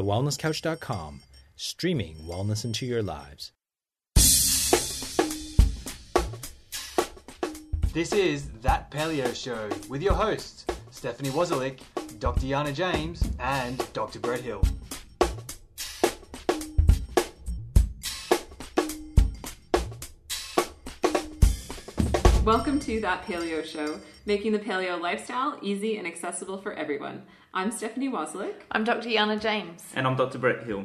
thewellnesscouch.com, streaming wellness into your lives. This is That Paleo Show with your hosts, Stephanie Wozalik, Dr. Yana James, and Dr. Brett Hill. Welcome to That Paleo Show, making the paleo lifestyle easy and accessible for everyone. I'm Stephanie Wozlik, I'm Dr. Yana James. And I'm Dr. Brett Hill.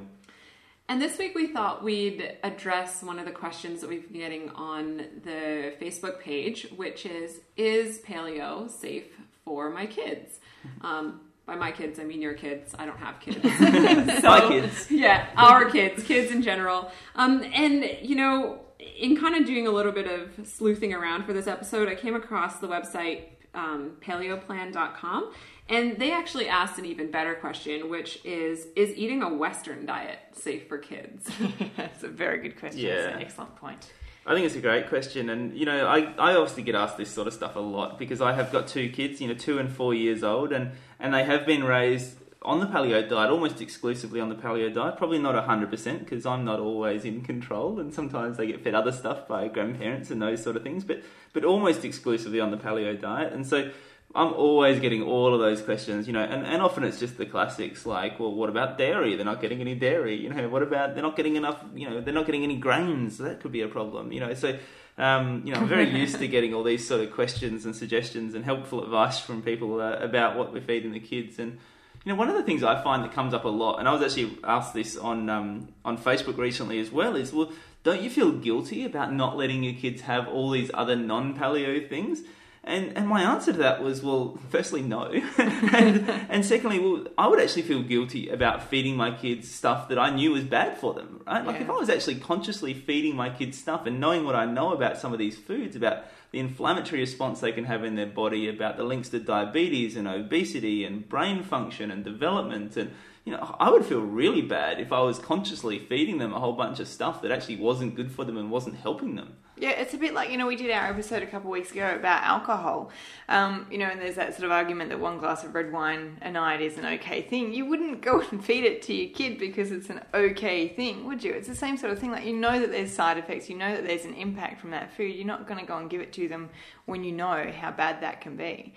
and this week we thought we'd address one of the questions that we've been getting on the Facebook page, which is Is paleo safe for my kids? Um, by my kids, I mean your kids. I don't have kids. so, My kids. Yeah, our kids, kids in general. Um, and, you know, in kind of doing a little bit of sleuthing around for this episode, I came across the website um, paleoplan.com, and they actually asked an even better question, which is Is eating a Western diet safe for kids? That's a very good question. It's an Yeah. excellent point. I think it's a great question, and you know, I, I obviously get asked this sort of stuff a lot because I have got two kids, you know, two and four years old, and and they have been raised on the paleo diet, almost exclusively on the paleo diet. Probably not hundred percent because I'm not always in control, and sometimes they get fed other stuff by grandparents and those sort of things. But but almost exclusively on the paleo diet, and so. I'm always getting all of those questions, you know, and, and often it's just the classics like, well, what about dairy? They're not getting any dairy, you know. What about they're not getting enough, you know, they're not getting any grains? That could be a problem, you know. So, um, you know, I'm very used to getting all these sort of questions and suggestions and helpful advice from people uh, about what we're feeding the kids. And you know, one of the things I find that comes up a lot, and I was actually asked this on um, on Facebook recently as well, is well, don't you feel guilty about not letting your kids have all these other non-paleo things? And and my answer to that was, well, firstly, no, and and secondly, well, I would actually feel guilty about feeding my kids stuff that I knew was bad for them, right? Like if I was actually consciously feeding my kids stuff and knowing what I know about some of these foods, about the inflammatory response they can have in their body, about the links to diabetes and obesity and brain function and development, and you know, I would feel really bad if I was consciously feeding them a whole bunch of stuff that actually wasn't good for them and wasn't helping them. Yeah, it's a bit like, you know, we did our episode a couple weeks ago about alcohol. Um, you know, and there's that sort of argument that one glass of red wine a night is an okay thing. You wouldn't go and feed it to your kid because it's an okay thing, would you? It's the same sort of thing. Like, you know that there's side effects, you know that there's an impact from that food. You're not going to go and give it to them when you know how bad that can be.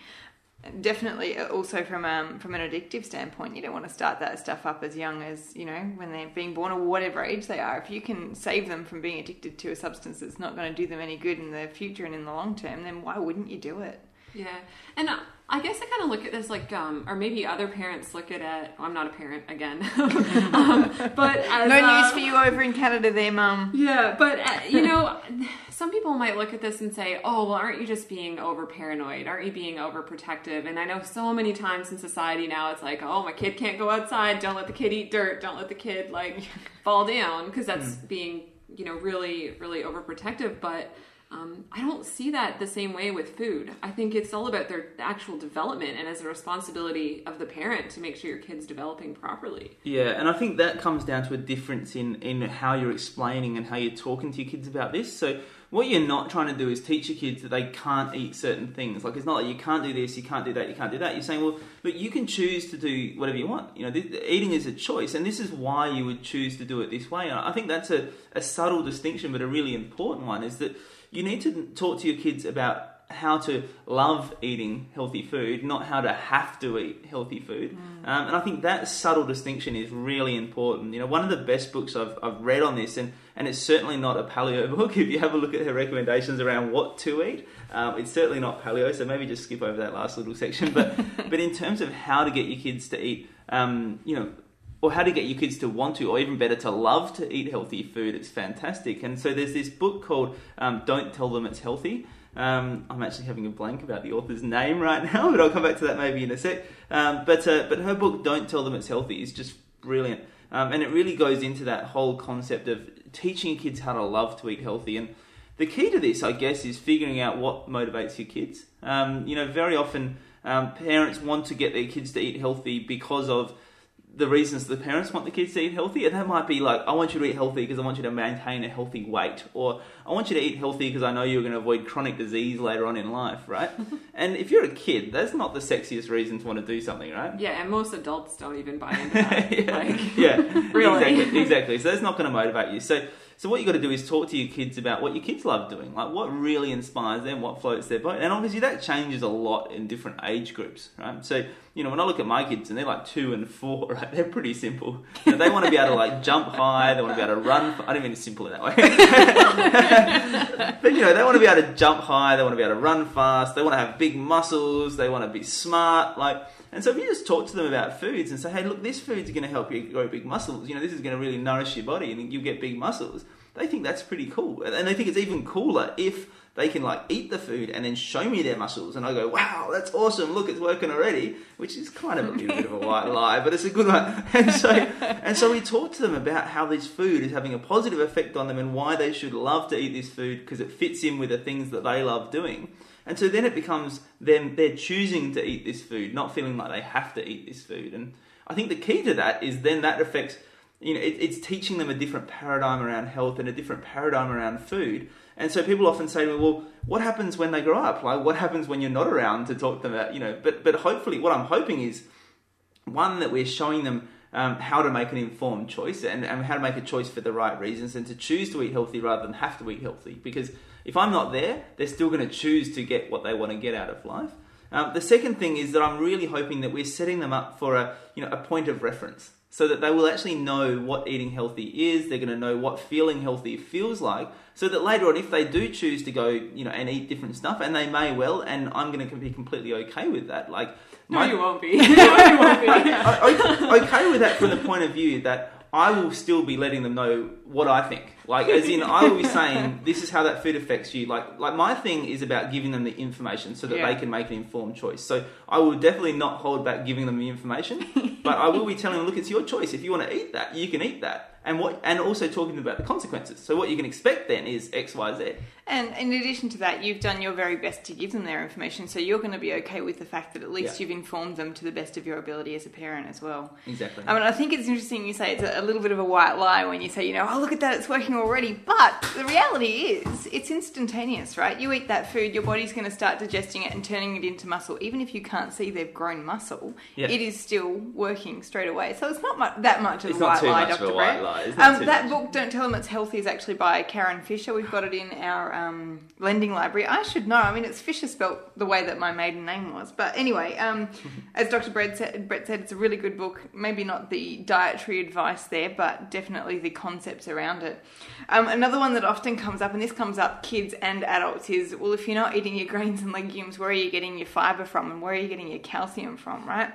Definitely, uh, also from um, from an addictive standpoint, you don't want to start that stuff up as young as you know when they're being born or whatever age they are. If you can save them from being addicted to a substance that's not going to do them any good in the future and in the long term, then why wouldn't you do it? Yeah, and uh, I guess I kind of look at this like, um, or maybe other parents look at it. Well, I'm not a parent again, um, but as, No news for you over in Canada, there, Mum. Yeah, but uh, you know, some people might look at this and say, "Oh, well, aren't you just being over paranoid? Aren't you being overprotective?" And I know so many times in society now, it's like, "Oh, my kid can't go outside. Don't let the kid eat dirt. Don't let the kid like fall down," because that's being, you know, really, really overprotective. But um, I don't see that the same way with food. I think it's all about their actual development and as a responsibility of the parent to make sure your kid's developing properly. Yeah, and I think that comes down to a difference in, in how you're explaining and how you're talking to your kids about this. So, what you're not trying to do is teach your kids that they can't eat certain things. Like, it's not like you can't do this, you can't do that, you can't do that. You're saying, well, look, you can choose to do whatever you want. You know, th- eating is a choice, and this is why you would choose to do it this way. And I think that's a, a subtle distinction, but a really important one is that you need to talk to your kids about how to love eating healthy food, not how to have to eat healthy food. Um, and I think that subtle distinction is really important. You know, one of the best books I've, I've read on this, and, and it's certainly not a paleo book. If you have a look at her recommendations around what to eat, um, it's certainly not paleo. So maybe just skip over that last little section. But but in terms of how to get your kids to eat, um, you know, or how to get your kids to want to, or even better, to love to eat healthy food. It's fantastic. And so there's this book called um, Don't Tell Them It's Healthy. Um, I'm actually having a blank about the author's name right now, but I'll come back to that maybe in a sec. Um, but uh, but her book Don't Tell Them It's Healthy is just brilliant, um, and it really goes into that whole concept of teaching kids how to love to eat healthy. And the key to this, I guess, is figuring out what motivates your kids. Um, you know, very often um, parents want to get their kids to eat healthy because of the reasons the parents want the kids to eat healthy, and that might be like, I want you to eat healthy because I want you to maintain a healthy weight, or I want you to eat healthy because I know you're going to avoid chronic disease later on in life, right? and if you're a kid, that's not the sexiest reason to want to do something, right? Yeah, and most adults don't even buy into that. yeah, Like, yeah, Really? exactly, exactly. So that's not going to motivate you. So, so what you got to do is talk to your kids about what your kids love doing, like what really inspires them, what floats their boat, and obviously that changes a lot in different age groups, right? So, you know, when I look at my kids and they're like two and four, right? They're pretty simple. You know, they want to be able to like jump high, they want to be able to run. I don't mean it's simple in that way, but you know, they want to be able to jump high, they want to be able to run fast, they want to have big muscles, they want to be smart, like. And so if you just talk to them about foods and say, hey, look, this food's going to help you grow big muscles. You know, this is going to really nourish your body and you get big muscles. They think that's pretty cool. And they think it's even cooler if they can like eat the food and then show me their muscles. And I go, wow, that's awesome. Look, it's working already, which is kind of a little bit of a white lie, but it's a good one. And so, and so we talk to them about how this food is having a positive effect on them and why they should love to eat this food because it fits in with the things that they love doing. And so then it becomes them they're choosing to eat this food, not feeling like they have to eat this food. And I think the key to that is then that affects you know it, it's teaching them a different paradigm around health and a different paradigm around food. And so people often say to me, "Well, what happens when they grow up? Like, what happens when you're not around to talk to them about?" You know, but but hopefully, what I'm hoping is one that we're showing them um, how to make an informed choice and, and how to make a choice for the right reasons and to choose to eat healthy rather than have to eat healthy. Because if I'm not there, they're still going to choose to get what they want to get out of life. Um, the second thing is that I'm really hoping that we're setting them up for a you know a point of reference so that they will actually know what eating healthy is. They're going to know what feeling healthy feels like, so that later on, if they do choose to go you know and eat different stuff, and they may well, and I'm going to be completely okay with that. Like no, my- you won't be. no, you won't be. I- I- okay with that from the point of view that I will still be letting them know what I think. Like, as in, I will be saying this is how that food affects you. Like, like my thing is about giving them the information so that Yeah. they can make an informed choice. So I will definitely not hold back giving them the information, but I will be telling them, look, it's your choice. If you want to eat that, you can eat that. And what, and also talking about the consequences. So what you can expect then is X, Y, Z. And in addition to that, you've done your very best to give them their information, so you're going to be okay with the fact that at least Yeah. you've informed them to the best of your ability as a parent as well. Exactly. I mean, I think it's interesting you say it's a, a little bit of a white lie when you say, you know, oh, look at that, it's working already. But the reality is, it's instantaneous, right? You eat that food, your body's going to start digesting it and turning it into muscle. Even if you can't see they've grown muscle, Yeah. it is still working straight away. So it's not mu- that much of It's a white lie, Dr. a Brett. lie. It's not Um, that much. book, Don't Tell Them It's Healthy, is actually by Karen Fischer. We've got it in our um, lending library. I should know. I mean, it's Fisher spelt the way that my maiden name was. But anyway, um, as Dr. Brett said, Brett said, it's a really good book. Maybe not the dietary advice there, but definitely the concepts around it. Um, another one that often comes up, and this comes up kids and adults, is well, if you're not eating your grains and legumes, where are you getting your fibre from and where are you getting your calcium from, right?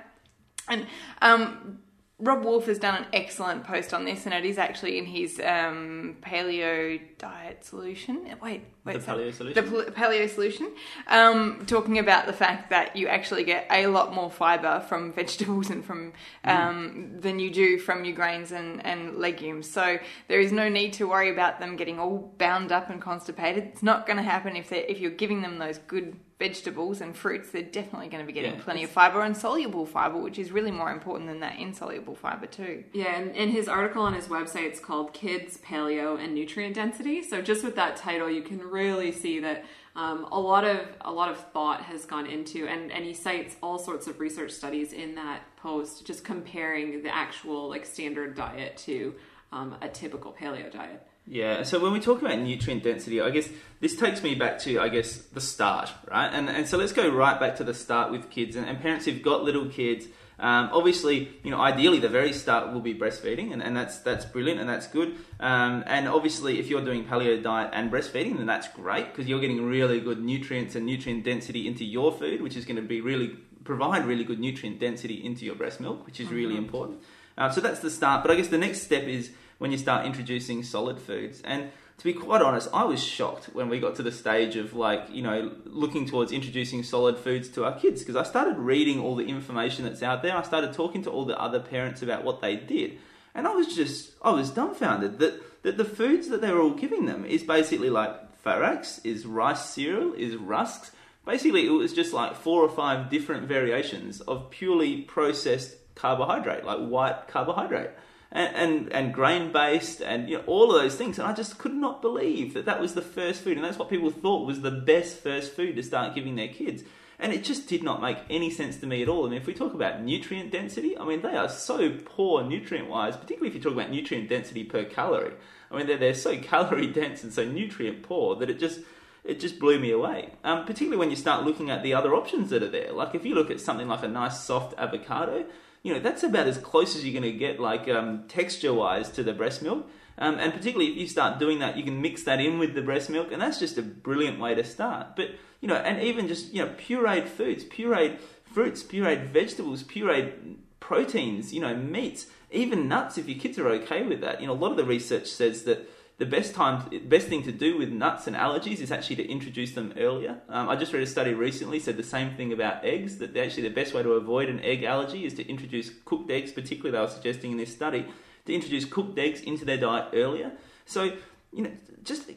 And um, Robb Wolf has done an excellent post on this, and it is actually in his um, paleo diet solution. Wait, wait, The that- paleo solution? The pal- paleo solution, um, talking about the fact that you actually get a lot more fiber from vegetables and from um, than you do from your grains and, and legumes. So there is no need to worry about them getting all bound up and constipated. It's not going to happen if they if you're giving them those good vegetables and fruits. They're definitely going to be getting Yeah. plenty of fiber and soluble fiber, which is really more important than that insoluble fiber too. Yeah, and in his article on his website, it's called Kids, Paleo, and Nutrient Density. So just with that title, you can really see that um, a lot of a lot of thought has gone into, and and he cites all sorts of research studies in that post, just comparing the actual like standard diet to um, a typical paleo diet. Yeah, so when we talk about nutrient density, I guess this takes me back to, I guess, the start, right? And, and so let's go right back to the start with kids and, and parents who've got little kids. Um, obviously, you know, ideally the very start will be breastfeeding, and, and that's that's brilliant and that's good. Um, and obviously, if you're doing paleo diet and breastfeeding, then that's great because you're getting really good nutrients and nutrient density into your food, which is going to be really provide really good nutrient density into your breast milk, which is really important. Uh, so that's the start. But I guess the next step is when you start introducing solid foods. And to be quite honest, I was shocked when we got to the stage of like, you know, looking towards introducing solid foods to our kids because I started reading all the information that's out there. I started talking to all the other parents about what they did. And I was just, I was dumbfounded that, that the foods that they were all giving them is basically like Farex, is rice cereal, is rusks. Basically, it was just like four or five different variations of purely processed carbohydrate, like white carbohydrate. And, and, and grain based and you know, all of those things. And I just could not believe that that was the first food. And that's what people thought was the best first food to start giving their kids. And it just did not make any sense to me at all. And if we talk about nutrient density, I mean, they are so poor nutrient wise, particularly if you talk about nutrient density per calorie. I mean, they're, they're so calorie dense and so nutrient poor that it just it just blew me away. Um, particularly when you start looking at the other options that are there. Like if you look at something like a nice soft avocado, you know that's about as close as you're going to get, like um, texture wise, to the breast milk. Um, and particularly if you start doing that, you can mix that in with the breast milk, and that's just a brilliant way to start. But you know, and even just you know, pureed foods, pureed fruits, pureed vegetables, pureed proteins, you know, meats, even nuts. If your kids are okay with that, you know, a lot of the research says that the best time, best thing to do with nuts and allergies is actually to introduce them earlier. Um, I just read a study recently said the same thing about eggs. That actually the best way to avoid an egg allergy is to introduce cooked eggs. Particularly, they were suggesting in this study to introduce cooked eggs into their diet earlier. So you know, just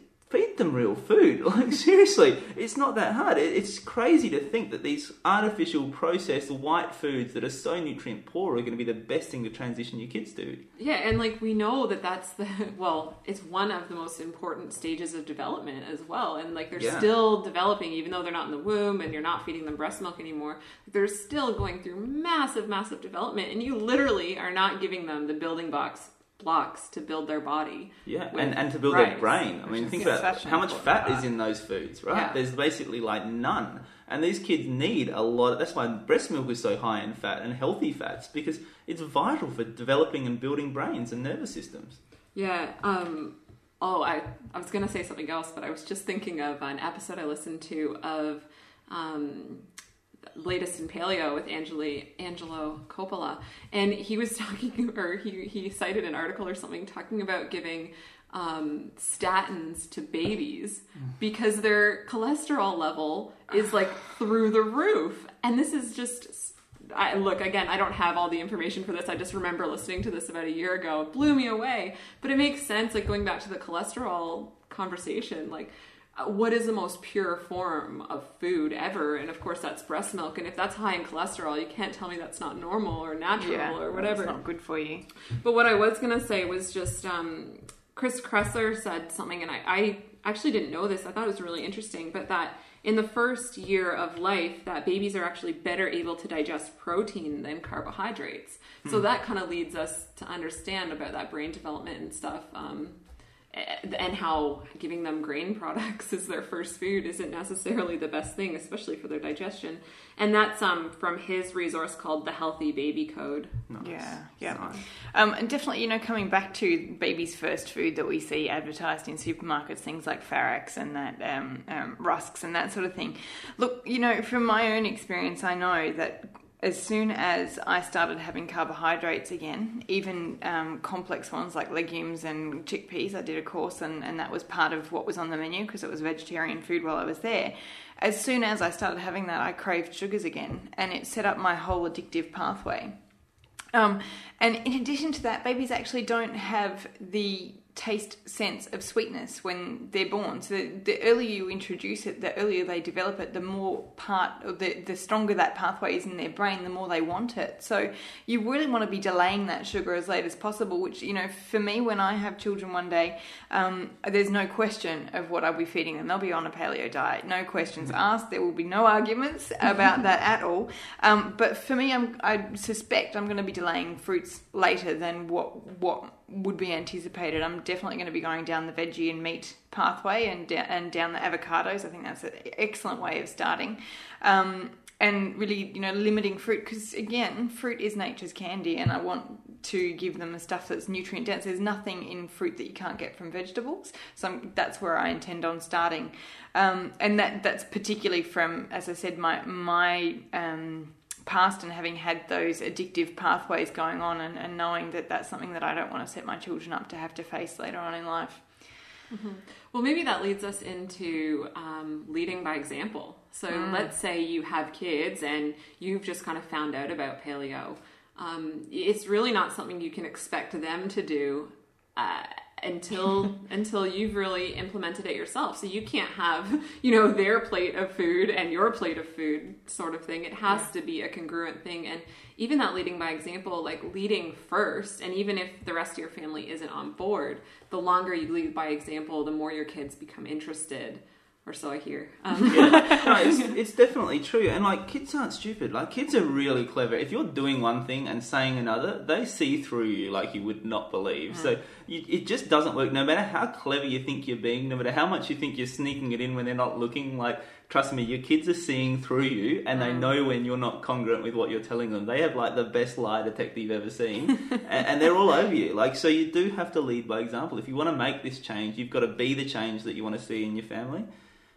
real food. Like seriously, it's not that hard. It's crazy to think that these artificial processed white foods that are so nutrient poor are going to be the best thing to transition your kids to. Yeah, and like we know that that's the well, it's one of the most important stages of development as well. And like they're Yeah. still developing, even though they're not in the womb and you're not feeding them breast milk anymore. They're still going through massive, massive development, and you literally are not giving them the building blocks blocks to build their body. Yeah, and, and to build rice, their brain. I mean, think about how much fat is in those foods, right? Yeah. There's basically like none. And these kids need a lot. That's why breast milk is so high in fat and healthy fats because it's vital for developing and building brains and nervous systems. Yeah. Um, oh, I, I was going to say something else, but I was just thinking of an episode I listened to of um, latest in paleo with Angeli, Angelo Coppola. And he was talking, or he, he cited an article or something talking about giving um, statins to babies because their cholesterol level is like through the roof. And this is just I, look again i don't have all the information for this i just remember listening to this about a year ago it blew me away but it makes sense like going back to the cholesterol conversation like what is the most pure form of food ever and of course that's breast milk and if that's high in cholesterol you can't tell me that's not normal or natural Yeah, or whatever It's not good for you. but what I was gonna say was just um, Chris Kresser said something, and I, I actually didn't know this. I thought it was really interesting, but that in the first year of life, that babies are actually better able to digest protein than carbohydrates. So that kind of leads us to understand about that brain development and stuff. Um, and how giving them grain products as their first food isn't necessarily the best thing, especially for their digestion. And that's um, from his resource called the Healthy Baby Code. Nice. Yeah, yeah. Nice. Um, and definitely, you know, coming back to baby's first food that we see advertised in supermarkets, things like Farex and that um, um, rusks and that sort of thing. Look, you know, from my own experience, I know that as soon as I started having carbohydrates again, even um, complex ones like legumes and chickpeas, I did a course and, and that was part of what was on the menu because it was vegetarian food while I was there. As soon as I started having that, I craved sugars again and it set up my whole addictive pathway. Um, and in addition to that, babies actually don't have the taste sense of sweetness when they're born. So the, the earlier you introduce it, the earlier they develop it, the more part, or the, the stronger that pathway is in their brain, the more they want it. So you really want to be delaying that sugar as late as possible, which, you know, for me, when I have children one day, um, there's no question of what I'll be feeding them. They'll be on a paleo diet, no questions asked. There will be no arguments about that at all. Um, but for me, I'm, I suspect I'm going to be delaying fruits later than what what would be anticipated. I'm definitely going to be going down the veggie and meat pathway and and down the avocados. I think that's an excellent way of starting. Um, and really, you know, limiting fruit because again, fruit is nature's candy, and I want to give them the stuff that's nutrient dense. There's nothing in fruit that you can't get from vegetables, so I'm, that's where I intend on starting. Um, and that that's particularly from, as I said, my my um, past and having had those addictive pathways going on and, and knowing that that's something that I don't want to set my children up to have to face later on in life. Well, maybe that leads us into um, leading by example. So let's say you have kids and you've just kind of found out about paleo. Um, it's really not something you can expect them to do. Uh, until until you've really implemented it yourself. So you can't have, you know, their plate of food and your plate of food sort of thing. It has to be a congruent thing and even that leading by example, like leading first, and even if the rest of your family isn't on board, the longer you lead by example, the more your kids become interested or so I hear. Um, yeah. no, it's, it's definitely true. And like, kids aren't stupid. Like, kids are really clever. If you're doing one thing and saying another, they see through you like you would not believe. So you, it just doesn't work. No matter how clever you think you're being, no matter how much you think you're sneaking it in when they're not looking. Like, trust me, your kids are seeing through you, and they know when you're not congruent with what you're telling them. They have like the best lie detector you've ever seen, and, and they're all over you. Like, so you do have to lead by example. If you want to make this change, you've got to be the change that you want to see in your family.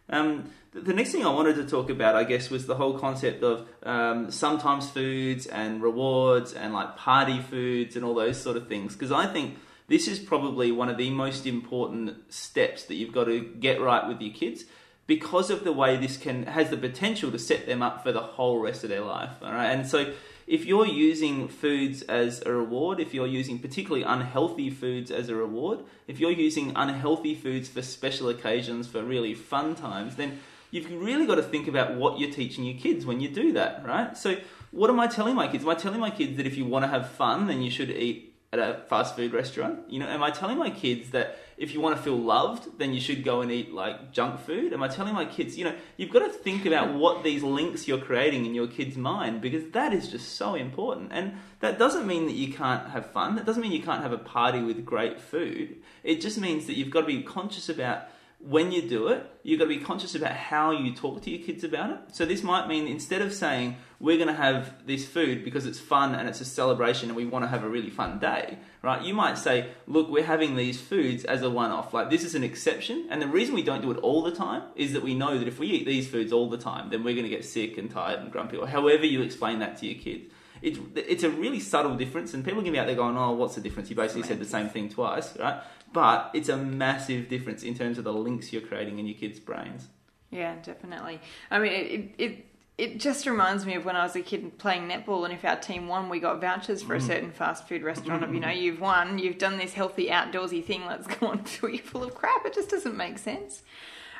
Um, the, next thing I wanted to talk about, I guess, was the whole concept of um, sometimes foods and rewards and like party foods and all those sort of things. Because I think this is probably one of the most important steps that you've got to get right with your kids because of the way this can has the potential to set them up for the whole rest of their life. All right, and so if you're using foods as a reward, if you're using particularly unhealthy foods as a reward, if you're using unhealthy foods for special occasions, for really fun times, then you've really got to think about what you're teaching your kids when you do that, right? So, what am I telling my kids? Am I telling my kids that if you want to have fun, then you should eat at a fast food restaurant? You know, am I telling my kids that if you want to feel loved, then you should go and eat like junk food? Am I telling my kids, you know, you've got to think about what these links you're creating in your kid's mind because that is just so important. And that doesn't mean that you can't have fun. That doesn't mean you can't have a party with great food. It just means that you've got to be conscious about when you do it, you've got to be conscious about how you talk to your kids about it. So this might mean instead of saying we're going to have this food because it's fun and it's a celebration and we want to have a really fun day, right? You might say, look, we're having these foods as a one-off. Like this is an exception, and the reason we don't do it all the time is that we know that if we eat these foods all the time, then we're going to get sick and tired and grumpy, or however you explain that to your kids. It's, it's a really subtle difference, and people can be out there going, "Oh, what's the difference?" You basically said the same thing twice, right? But it's a massive difference in terms of the links you're creating in your kids' brains. Yeah, definitely. I mean, it, it it just reminds me of when I was a kid playing netball, and if our team won, we got vouchers for a certain fast food restaurant. Of you know, you've won, you've done this healthy outdoorsy thing. Let's go on to eat full of crap. It just doesn't make sense.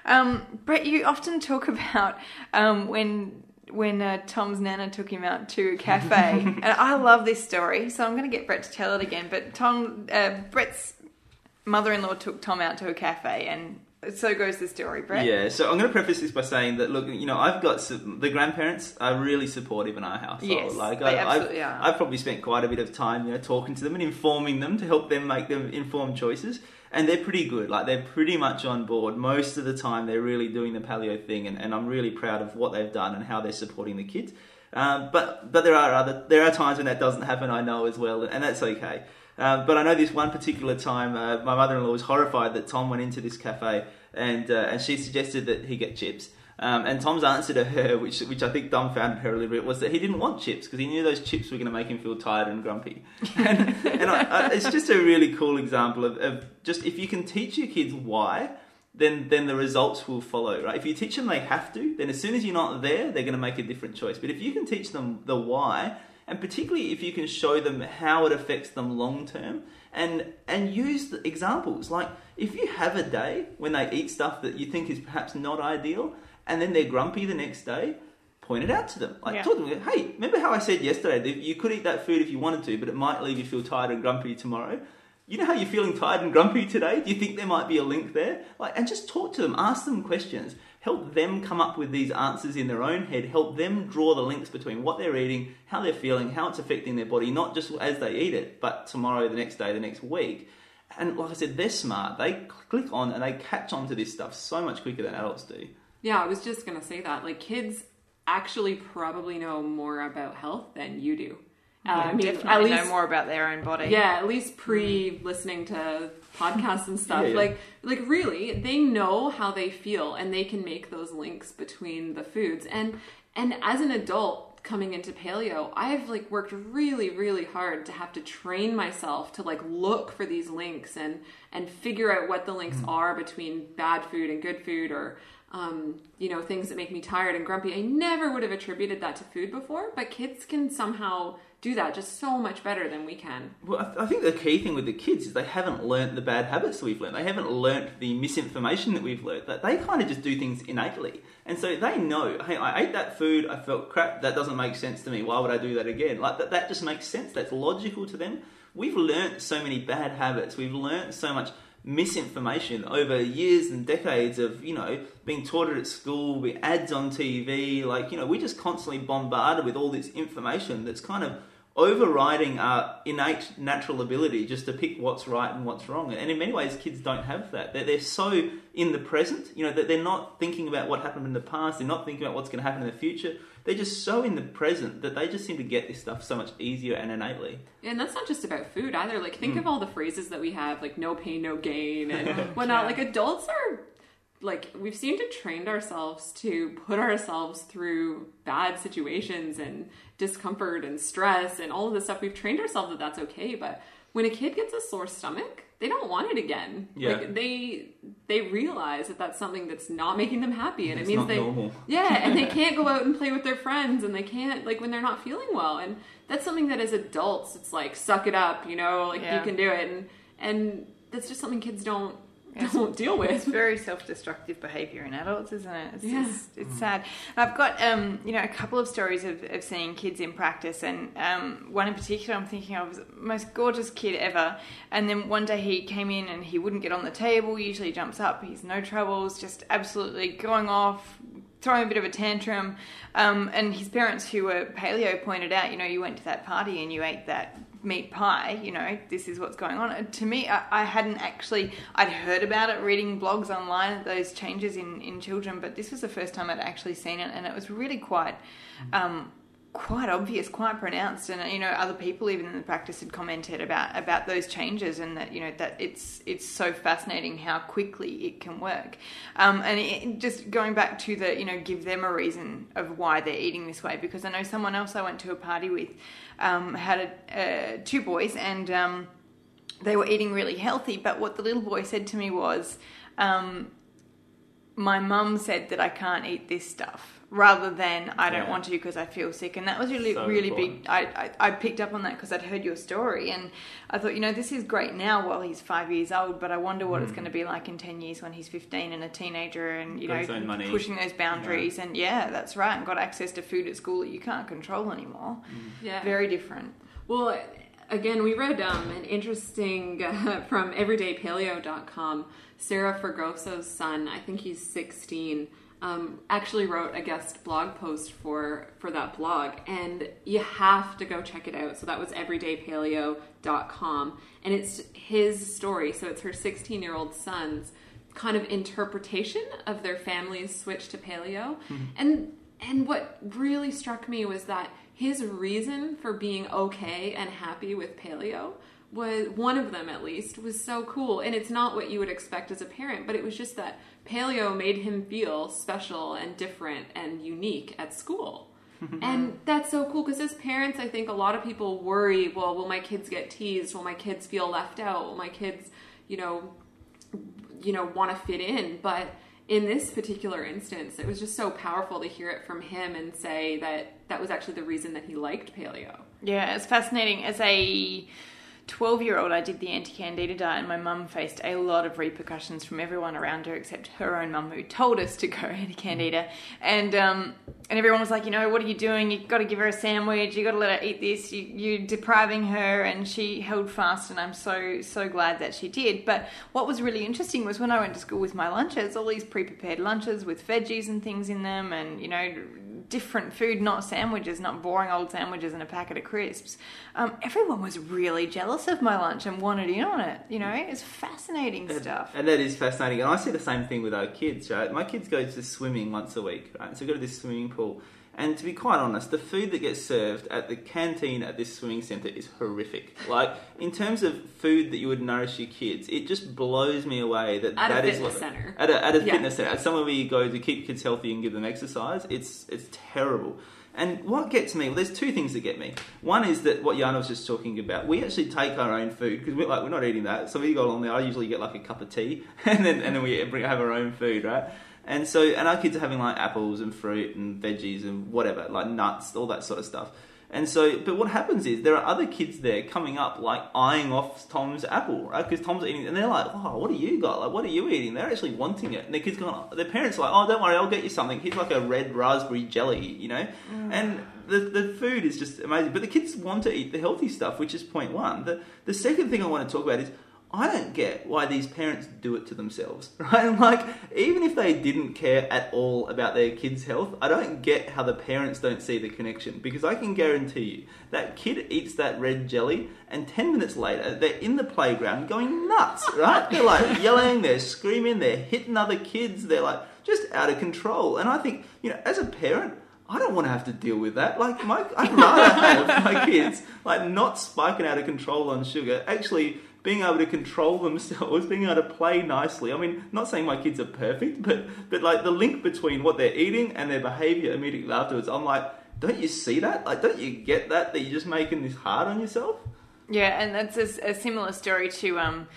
Um, Brett, you often talk about um, when when uh, Tom's nana took him out to a cafe, and I love this story, so I'm going to get Brett to tell it again. But Tom, uh, Brett's mother-in-law took Tom out to a cafe, and so goes the story, Brett. Yeah, so I'm going to preface this by saying that look, you know, I've got some, the grandparents are really supportive in our household. Yes, like I, absolutely I've, are. I've probably spent quite a bit of time, you know, talking to them and informing them to help them make them informed choices. And they're pretty good. Like they're pretty much on board most of the time. They're really doing the paleo thing, and, and I'm really proud of what they've done and how they're supporting the kids. Um, but but there are other there are times when that doesn't happen. I know as well, and that's okay. Um, but I know this one particular time, uh, my mother-in-law was horrified that Tom went into this cafe and uh, and she suggested that he get chips. Um, and Tom's answer to her, which which I think dumbfounded her a little bit, was that he didn't want chips because he knew those chips were going to make him feel tired and grumpy. and and I, I, it's just a really cool example of, of just if you can teach your kids why, then then the results will follow. Right? If you teach them they have to, then as soon as you're not there, they're going to make a different choice. But if you can teach them the why, and particularly if you can show them how it affects them long term and and use the examples. Like if you have a day when they eat stuff that you think is perhaps not ideal and then they're grumpy the next day point it out to them. Like Yeah. talk to them hey remember how i said yesterday that you could eat that food if you wanted to but it might leave you feel tired and grumpy tomorrow you know how you're feeling tired and grumpy today do you think there might be a link there like and just talk to them ask them questions help them come up with these answers in their own head, help them draw the links between what they're eating, how they're feeling, how it's affecting their body, not just as they eat it, but tomorrow, the next day, the next week. And like I said, they're smart. They click on and they catch on to this stuff so much quicker than adults do. Yeah, I was just gonna say that. Like kids actually probably know more about health than you do. Uh, I mean, Definitely at least know more about their own body. yeah, at least pre listening to podcasts and stuff. Yeah, yeah. Like like really, they know how they feel and they can make those links between the foods. And and as an adult coming into paleo, I've like worked really really hard to have to train myself to like look for these links and and figure out what the links Mm. are between bad food and good food or um, you know, things that make me tired and grumpy. I never would have attributed that to food before, but kids can somehow do that just so much better than we can. Well, I, th- I think the key thing with the kids is they haven't learnt the bad habits that we've learnt. They haven't learnt the misinformation that we've learnt. That they kind of just do things innately, and so they know. Hey, I ate that food. I felt crap. That doesn't make sense to me. Why would I do that again? Like that. That just makes sense. That's logical to them. We've learnt so many bad habits. We've learnt so much misinformation over years and decades of you know being taught it at school, with ads on TV. Like you know, we're just constantly bombarded with all this information that's kind of overriding our innate natural ability just to pick what's right and what's wrong. And in many ways, kids don't have that. They're, they're so in the present, you know, that they're not thinking about what happened in the past. They're not thinking about what's going to happen in the future. They're just so in the present that they just seem to get this stuff so much easier and innately. And that's not just about food either. Like, think mm. of all the phrases that we have, like no pain, no gain, and whatnot. Like, adults are like we've seemed to trained ourselves to put ourselves through bad situations and discomfort and stress and all of this stuff we've trained ourselves that that's okay but when a kid gets a sore stomach they don't want it again Yeah. like they they realize that that's something that's not making them happy and It's it means not they normal. yeah and they can't go out and play with their friends and they can't like when they're not feeling well and that's something that as adults it's like suck it up you know like Yeah. you can do it and and that's just something kids don't Yes. Don't deal with It's very self-destructive behaviour in adults, isn't it? It's, Yeah. it's, it's sad. I've got um, you know a couple of stories of, of seeing kids in practice, and um, one in particular I'm thinking of was the most gorgeous kid ever. And then one day he came in and he wouldn't get on the table. Usually jumps up. He's no troubles, just absolutely going off. Throwing a bit of a tantrum, um, and his parents, who were paleo, pointed out, you know, you went to that party and you ate that meat pie, you know, this is what's going on. And to me, I, I hadn't actually, I'd heard about it, reading blogs online, those changes in, in children, but this was the first time I'd actually seen it, and it was really quite, um, quite obvious, quite pronounced. And you know, other people even in the practice had commented about about those changes, and that you know that it's it's so fascinating how quickly it can work. Um, and it, just going back to the, you know, give them a reason of why they're eating this way, because I know someone else I went to a party with um, had a, uh, two boys, and um, they were eating really healthy. But what the little boy said to me was, um, "My mum said that I can't eat this stuff." Rather than I don't Yeah. want to because I feel sick, and that was really, So really important. big. I, I, I picked up on that because I'd heard your story, and I thought, you know, this is great now while he's five years old, but I wonder what Hmm. it's going to be like in ten years when he's fifteen and a teenager, and you Got know, money. pushing those boundaries. And yeah, that's right, and got access to food at school that you can't control anymore. yeah Very different. Well, again, we read um, an interesting uh, from everydaypaleo.com. Sarah Fragoso's son, I think he's 16, um, actually wrote a guest blog post for for that blog, and you have to go check it out. So that was everydaypaleo.com, and it's his story. So it's her 16 year old son's kind of interpretation of their family's switch to paleo, and and what really struck me was that his reason for being okay and happy with paleo was one of them at least was so cool. And it's not what you would expect as a parent but it was just that paleo made him feel special and different and unique at school. And that's so cool because as parents i think a lot of people worry well will my kids get teased? Will my kids feel left out? Will my kids you know you know want to fit in? But in this particular instance it was just so powerful to hear it from him and say that that was actually the reason that he liked paleo Yeah, it's fascinating. As a 12 year old, I did the anti candida diet, and my mum faced a lot of repercussions from everyone around her except her own mum, who told us to go anti candida. And, um, and everyone was like, you know, what are you doing? You've got to give her a sandwich, you've got to let her eat this, you, you're depriving her. And she held fast, and I'm so, so glad that she did. But what was really interesting was when I went to school with my lunches, all these pre prepared lunches with veggies and things in them, and, you know, different food, not sandwiches, not boring old sandwiches and a packet of crisps. Um, everyone was really jealous of my lunch and wanted in on it. You know, it's fascinating stuff. And that is fascinating. And I see the same thing with our kids, right? My kids go to swimming once a week, right? So we go to this swimming pool. And to be quite honest, the food that gets served at the canteen at this swimming centre is horrific. Like, in terms of food that you would nourish your kids, it just blows me away that At that is fitness what-. At a, at a Yeah. fitness centre, at somewhere where you go to keep kids healthy and give them exercise, it's, it's terrible. And what gets me, well, there's two things that get me. One is that what Yana was just talking about. We actually take our own food because we're like we're not eating that. So we go along there. I usually get like a cup of tea, and then and then we have our own food, right? And so, and our kids are having like apples and fruit and veggies and whatever, like nuts, all that sort of stuff. And so, but what happens is there are other kids there coming up, like eyeing off Tom's apple, right? Because Tom's eating, and they're like, "Oh, what do you got? Like, what are you eating?" They're actually wanting it, and their kids going, their parents are like, "Oh, don't worry, I'll get you something." Here's like a red raspberry jelly, you know, mm. and the the food is just amazing. But the kids want to eat the healthy stuff, which is point one. The the second thing I want to talk about is I don't get why these parents do it to themselves, right? Like, even if they didn't care at all about their kids' health, I don't get how the parents don't see the connection because I can guarantee you that kid eats that red jelly and 10 minutes later they're in the playground going nuts, right? They're like yelling, they're screaming, they're hitting other kids, they're like just out of control. And I think, you know, as a parent, I don't want to have to deal with that. Like, my, I'd rather have my kids like not spiking out of control on sugar, actually being able to control themselves, being able to play nicely. I mean, not saying my kids are perfect, but but like the link between what they're eating and their behaviour immediately afterwards, I'm like, don't you see that? Like, don't you get that that you're just making this hard on yourself? Yeah, and that's a, a similar story to um,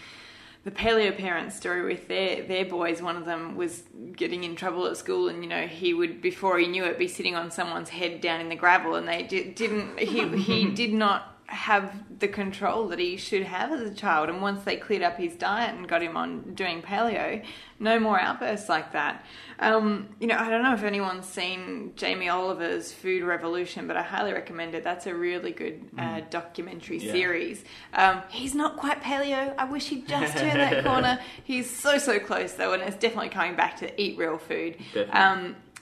the paleo parents story with their their boys. One of them was getting in trouble at school, and you know he would before he knew it be sitting on someone's head down in the gravel, and they di- didn't. He he did not have the control that he should have as a child. And once they cleared up his diet and got him on doing paleo, no more outbursts like that. Um, you know, I don't know if anyone's seen Jamie Oliver's Food Revolution, but I highly recommend it. That's a really good uh, documentary Yeah. series. Um, he's not quite paleo. I wish he'd just turned that corner. He's so, so close though, and it's definitely coming back to eat real food.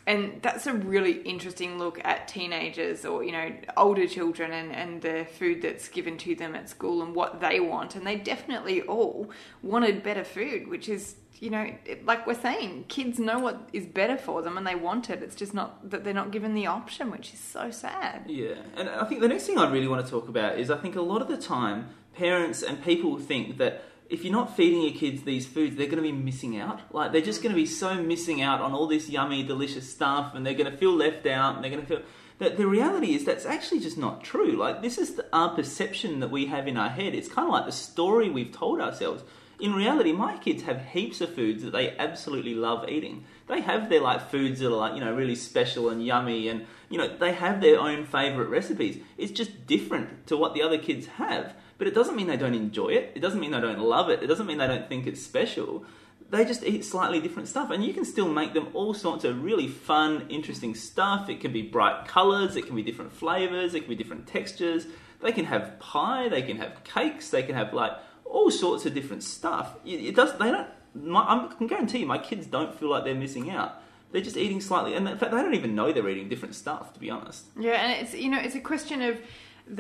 And that's a really interesting look at teenagers or you know older children and, and the food that's given to them at school and what they want. And they definitely all wanted better food which is you know like we're saying kids know what is better for them and they want it. It's just not that they're not given the option which is so sad. Yeah, and I think the next thing I really want to talk about is I think a lot of the time parents and people think that if you're not feeding your kids these foods, they're going to be missing out. Like they're just going to be so missing out on all this yummy, delicious stuff, and they're going to feel left out, and they're going to feel. That the reality is that's actually just not true. Like this is the, our perception that we have in our head. It's kind of like the story we've told ourselves. In reality, my kids have heaps of foods that they absolutely love eating. They have their like foods that are like you know really special and yummy, and you know they have their own favorite recipes. It's just different to what the other kids have, but it doesn't mean they don't enjoy it. It doesn't mean they don't love it. It doesn't mean they don't think it's special. They just eat slightly different stuff, and you can still make them all sorts of really fun, interesting stuff. It can be bright colors, it can be different flavors, it can be different textures. They can have pie, they can have cakes, they can have like all sorts of different stuff. It does. They don't. My, I can guarantee you, my kids don't feel like they're missing out. They're just eating slightly, and in fact, they don't even know they're eating different stuff. To be honest. Yeah, and it's you know it's a question of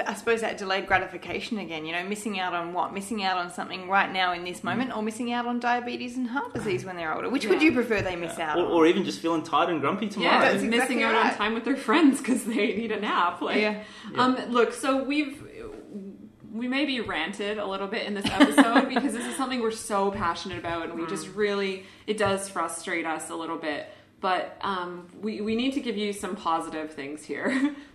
I suppose that delayed gratification again. You know, missing out on what? Missing out on something right now in this moment, or missing out on diabetes and heart disease when they're older. Which would you prefer they miss out Or, on? or even just feeling tired and grumpy tomorrow. Yeah, that's missing out right. on time with their friends because they need a nap. Like, Yeah. um, look, so we've we maybe ranted a little bit in this episode because this is something we're so passionate about, and we just really it does frustrate us a little bit. But um, we we need to give you some positive things here.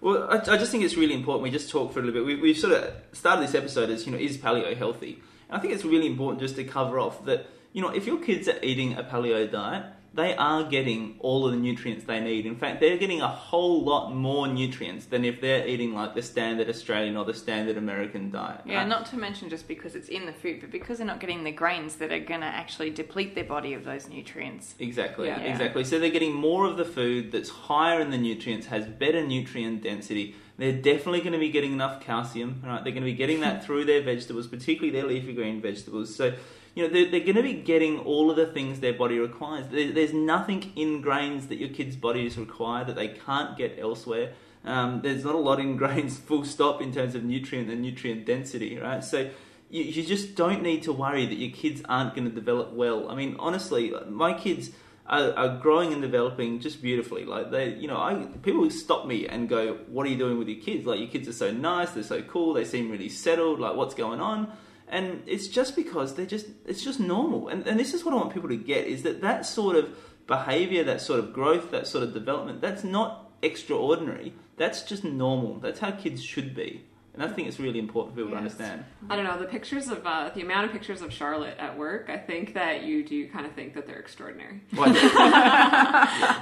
Well, I, I just think it's really important. We just talk for a little bit. We, we've sort of started this episode as you know, is paleo healthy? And I think it's really important just to cover off that you know, if your kids are eating a paleo diet, they are getting all of the nutrients they need. In fact, they're getting a whole lot more nutrients than if they're eating like the standard Australian or the standard American diet. yeah, right? not to mention just because it's in the food, but because they're not getting the grains that are going to actually deplete their body of those nutrients. Exactly, Yeah. exactly. So they're getting more of the food that's higher in the nutrients, has better nutrient density. They're definitely going to be getting enough calcium, right? They're going to be getting that through their vegetables, particularly their leafy green vegetables. So, you know, they're, they're going to be getting all of the things their body requires. There, there's nothing in grains that your kid's bodies require that they can't get elsewhere. Um, there's not a lot in grains, full stop, in terms of nutrient and nutrient density, right? So, you, you just don't need to worry that your kids aren't going to develop well. I mean, honestly, my kids are, are growing and developing just beautifully. Like they, you know, I people stop me and go, "What are you doing with your kids? Like your kids are so nice, they're so cool, they seem really settled. Like what's going on?" And it's just because they're just it's just normal. And and this is what I want people to get is that that sort of behavior, that sort of growth, that sort of development, that's not extraordinary. That's just normal. That's how kids should be. And I think it's really important for people to understand. I don't know the pictures of uh, the amount of pictures of Charlotte at work. I think that you do kind of think that they're extraordinary.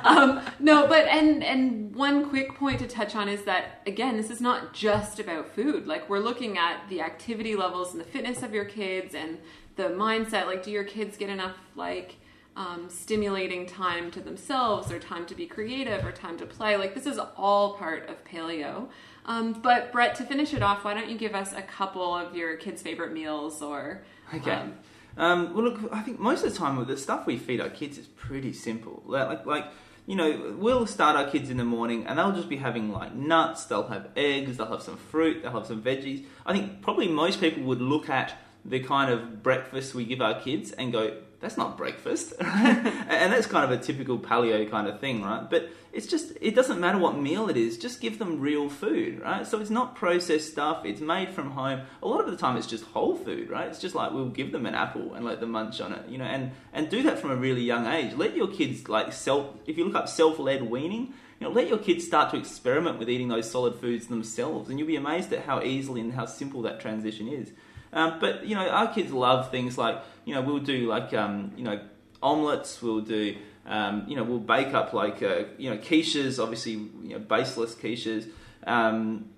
Um, no, but and and one quick point to touch on is that again, this is not just about food. Like we're looking at the activity levels and the fitness of your kids and the mindset. Like, do your kids get enough like um, stimulating time to themselves, or time to be creative, or time to play? Like this is all part of paleo. Um, but Brett, to finish it off, why don't you give us a couple of your kids' favorite meals or Okay. um, Um, well, look, I think most of the time with the stuff we feed our kids is pretty simple. Like, like, like, you know, we'll start our kids in the morning and they'll just be having like nuts, they'll have eggs, they'll have some fruit, they'll have some veggies. I think probably most people would look at the kind of breakfast we give our kids and go, that's not breakfast. and that's kind of a typical paleo kind of thing, right? But it's just, it doesn't matter what meal it is, just give them real food, right? So it's not processed stuff, it's made from home. A lot of the time it's just whole food, right? It's just like we'll give them an apple and let them munch on it, you know, and, and do that from a really young age. Let your kids like self, if you look up self-led weaning, you know, let your kids start to experiment with eating those solid foods themselves, and you'll be amazed at how easily and how simple that transition is. Um, but you know, our kids love things like you know we'll do like um, you know omelets. We'll do um, you know we'll bake up like uh, you know quiches, obviously you know baseless quiches. Um,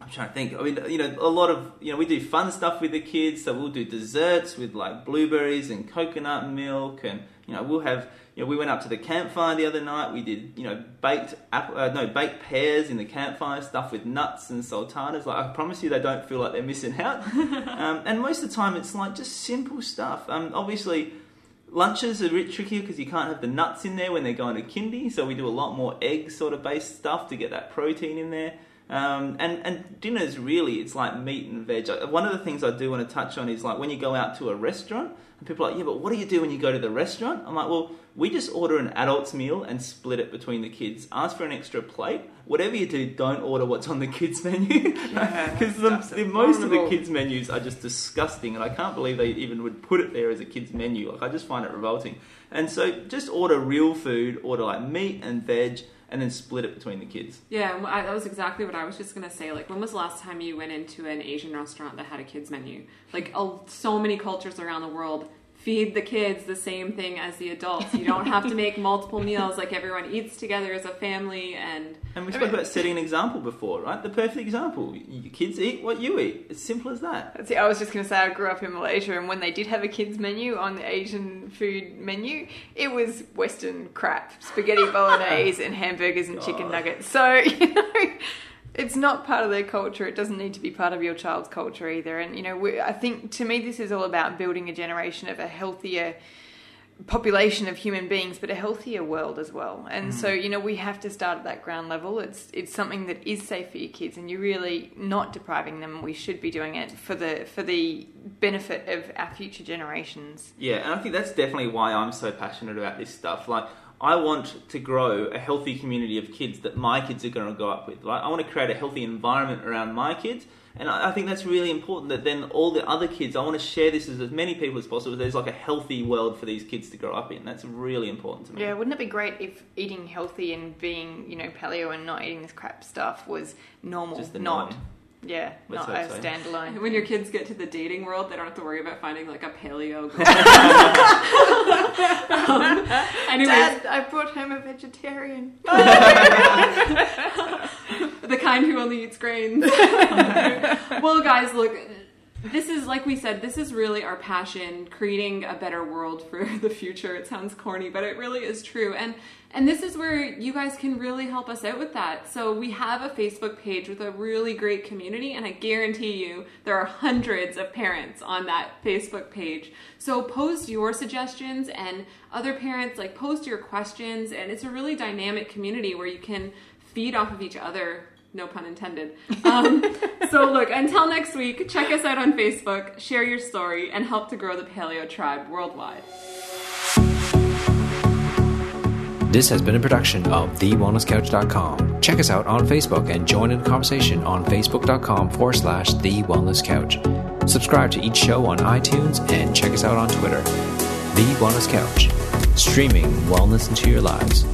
I'm trying to think. I mean, you know, a lot of you know we do fun stuff with the kids. So we'll do desserts with like blueberries and coconut milk, and you know we'll have. You know, we went up to the campfire the other night. We did, you know, baked apple, uh, no baked pears in the campfire, stuff with nuts and sultanas. Like I promise you, they don't feel like they're missing out. um, and most of the time, it's like just simple stuff. Um, obviously, lunches are a bit trickier because you can't have the nuts in there when they're going to kindy. So we do a lot more egg sort of based stuff to get that protein in there. Um, and and dinners really it's like meat and veg. Uh, One of the things I do want to touch on is like when you go out to a restaurant and people are like, yeah, but what do you do when you go to the restaurant? I'm like, well, we just order an adult's meal and split it between the kids. Ask for an extra plate. Whatever you do, don't order what's on the kids menu because the, the most of the kids menus are just disgusting, and I can't believe they even would put it there as a kids menu. Like I just find it revolting. And so just order real food, order like meat and veg, and then split it between the kids. Yeah, I, that was exactly what I was just gonna say. Like, when was the last time you went into an Asian restaurant that had a kids menu? Like, oh, so many cultures around the world feed the kids the same thing as the adults. You don't have to make multiple meals. Like, everyone eats together as a family, and And we spoke about setting an example before, right? The perfect example. Your kids eat what you eat. It's simple as that. See, I was just going to say I grew up in Malaysia, and when they did have a kids menu on the Asian food menu, it was Western crap, spaghetti bolognese and hamburgers and chicken nuggets. So you know, it's not part of their culture. It doesn't need to be part of your child's culture either. And you know, we, I think to me this is all about building a generation of a healthier population of human beings but a healthier world as well and mm. so you know we have to start at that ground level it's it's something that is safe for your kids and you're really not depriving them we should be doing it for the for the benefit of our future generations Yeah, and I think that's definitely why I'm so passionate about this stuff. Like, I want to grow a healthy community of kids that my kids are going to grow up with. Like, I want to create a healthy environment around my kids, and I I think that's really important. That then all the other kids, I want to share this with as many people as possible. There's like a healthy world for these kids to grow up in. That's really important to me. yeah wouldn't it be great if eating healthy and being you know paleo and not eating this crap stuff was normal Just the not norm. Yeah Let's not a hope so. standalone when your kids get to the dating world, they don't have to worry about finding like a paleo girl. um, anyways, Dad, I brought home a vegetarian. the kind who only eats grains. well, guys, look, this is like we said, this is really our passion, creating a better world for the future. It sounds corny, but it really is true. And and this is where you guys can really help us out with that. So we have a Facebook page with a really great community, and I guarantee you there are hundreds of parents on that Facebook page. So post your suggestions and other parents like post your questions, and it's a really dynamic community where you can feed off of each other. No pun intended. Um, so, look, until next week, check us out on Facebook, share your story, and help to grow the paleo tribe worldwide. This has been a production of TheWellnessCouch.com. Check us out on Facebook and join in the conversation on Facebook.com forward slash The Wellness Couch. Subscribe to each show on iTunes and check us out on Twitter. The Wellness Couch, streaming wellness into your lives.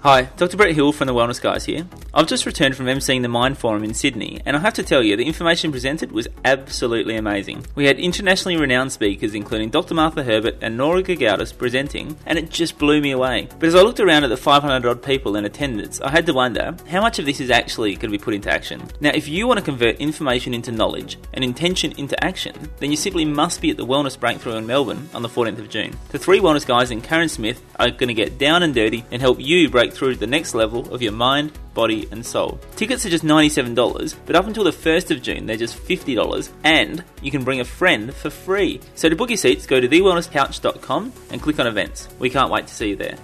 Hi, Dr. Brett Hill from the Wellness Guys here. I've just returned from emceeing the MINDD Forum in Sydney, and I have to tell you, the information presented was absolutely amazing. We had internationally renowned speakers, including Dr. Martha Herbert and Nora Gedgaudas, presenting, and it just blew me away. But as I looked around at the 500 odd people in attendance, I had to wonder how much of this is actually going to be put into action. Now, if you want to convert information into knowledge and intention into action, then you simply must be at the Wellness Breakthrough in Melbourne on the 14th of June. The three wellness guys and Karen Smith are going to get down and dirty and help you break through to the next level of your mind, body, and soul. Tickets are just $97, but up until the 1st of June, they're just $50, and you can bring a friend for free. So to book your seats, go to thewellnesscouch.com and click on events. We can't wait to see you there.